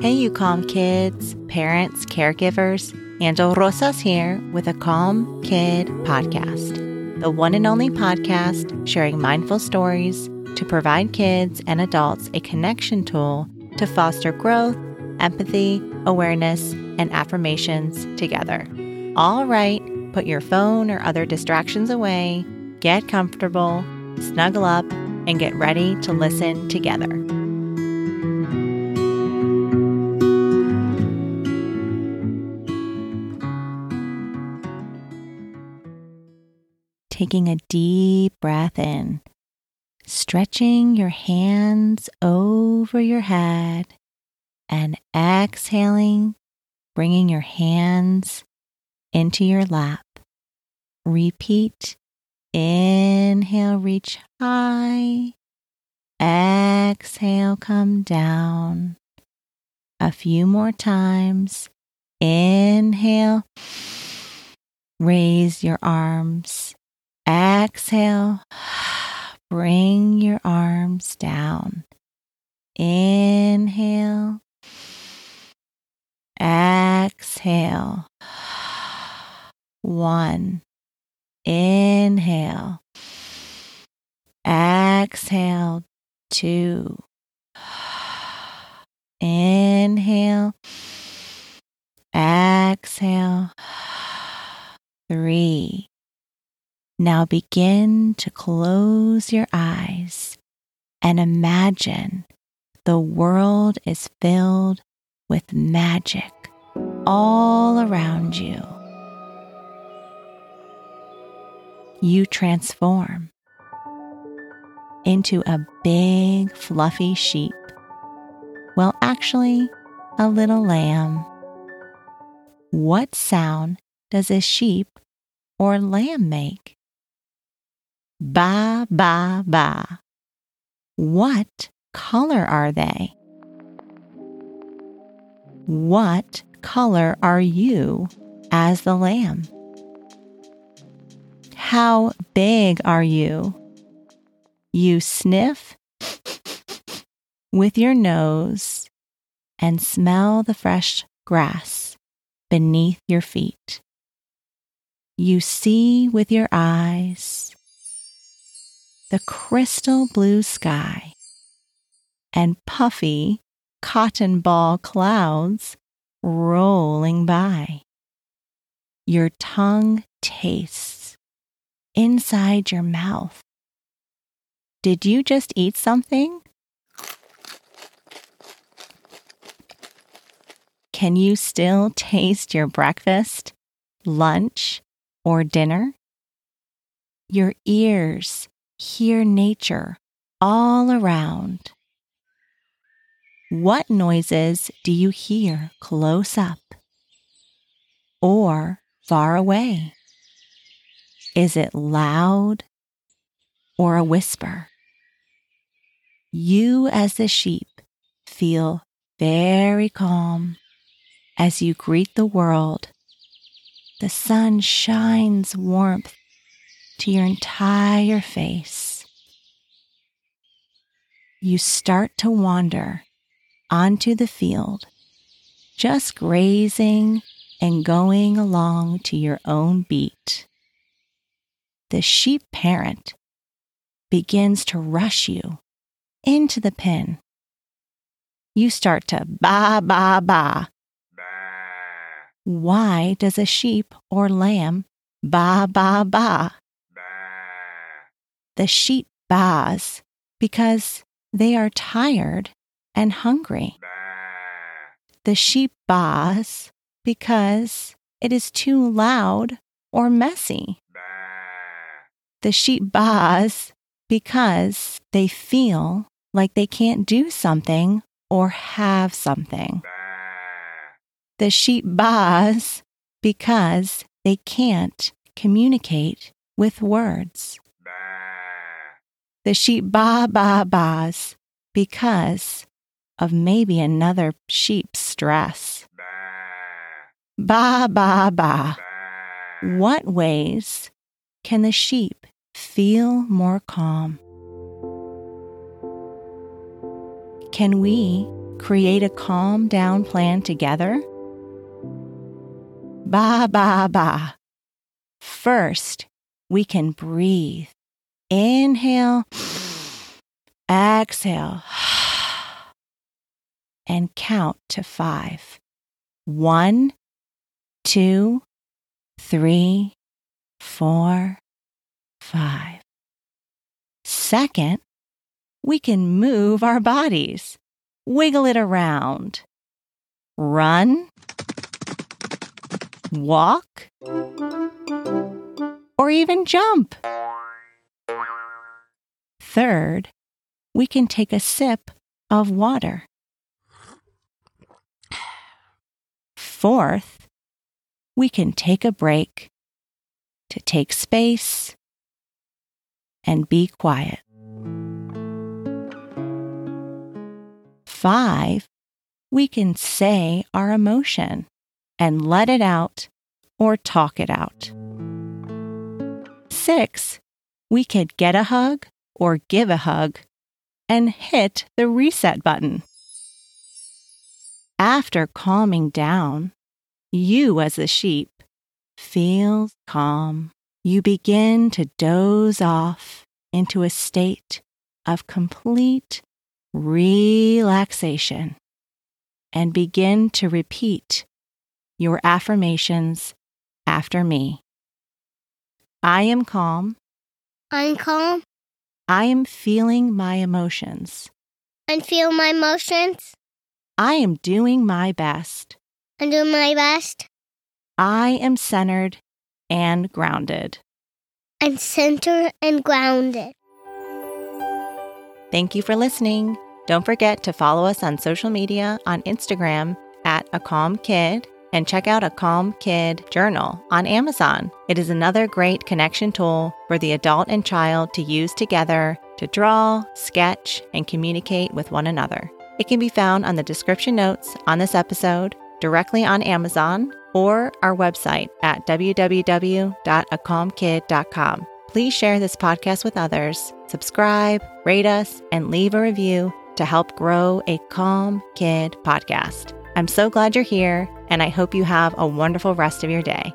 Hey, you calm kids, parents, caregivers. Angel Rosas here with a Calm Kid podcast, the one and only podcast sharing mindful stories to provide kids and adults a connection tool to foster growth, empathy, awareness, and affirmations together. All right, put your phone or other distractions away, get comfortable, snuggle up, and get ready to listen together. taking a deep breath in, stretching your hands over your head, and exhaling, bringing your hands into your lap. Repeat. Inhale, reach high. Exhale, come down. A few more times. Inhale. Raise your arms. Exhale, bring your arms down. Inhale, exhale. One, inhale, exhale. Two, inhale, exhale. Three, now begin to close your eyes and imagine the world is filled with magic all around you. You transform into a big, fluffy sheep. Well, actually, a little lamb. What sound does a sheep or lamb make? Ba, ba, ba. What color are they? What color are you as the lamb? How big are you? You sniff with your nose and smell the fresh grass beneath your feet. You see with your eyes the crystal blue sky and puffy cotton ball clouds rolling by. Your tongue tastes inside your mouth. Did you just eat something? Can you still taste your breakfast, lunch, or dinner? Your ears hear nature all around. What noises do you hear close up or far away? Is it loud or a whisper? You, as the sheep, feel very calm as you greet the world. The sun shines warmth to your entire face. You start to wander onto the field, just grazing and going along to your own beat. The sheep parent begins to rush you into the pen. You start to ba ba ba. Why does a sheep or lamb ba ba ba? the sheep baas because they are tired and hungry. The sheep baas because it is too loud or messy. The sheep baas because they feel like they can't do something or have something. The sheep baas because they can't communicate with words the sheep ba ba ba's because of maybe another sheep's stress. Ba ba ba. What ways can the sheep feel more calm. Can we create a calm down plan together? Ba, ba, ba. First, we can breathe. Inhale, exhale, and count to five. One, two, three, four, five. Second, we can move our bodies, wiggle it around, run, walk, or even jump. Third, we can take a sip of water. Fourth, we can take a break to take space and be quiet. Five, we can say our emotion and let it out or talk it out. Six, we could get a hug or give a hug and hit the reset button. After calming down, you as a sheep feel calm. You begin to doze off into a state of complete relaxation and begin to repeat your affirmations after me. I am calm. I'm calm. I am feeling my emotions. and feel my emotions. I am doing my best. and do my best. I am centered and grounded. and center and grounded. Thank you for listening. Don't forget to follow us on social media on Instagram at A Calm Kid and check out A Calm Kid Journal on Amazon. It is another great connection tool for the adult and child to use together to draw, sketch, and communicate with one another. It can be found on the description notes on this episode, directly on Amazon, or our website at www.acalmkid.com. Please share this podcast with others, subscribe, rate us, and leave a review to help grow a Calm Kid podcast. I'm so glad you're here, and I hope you have a wonderful rest of your day.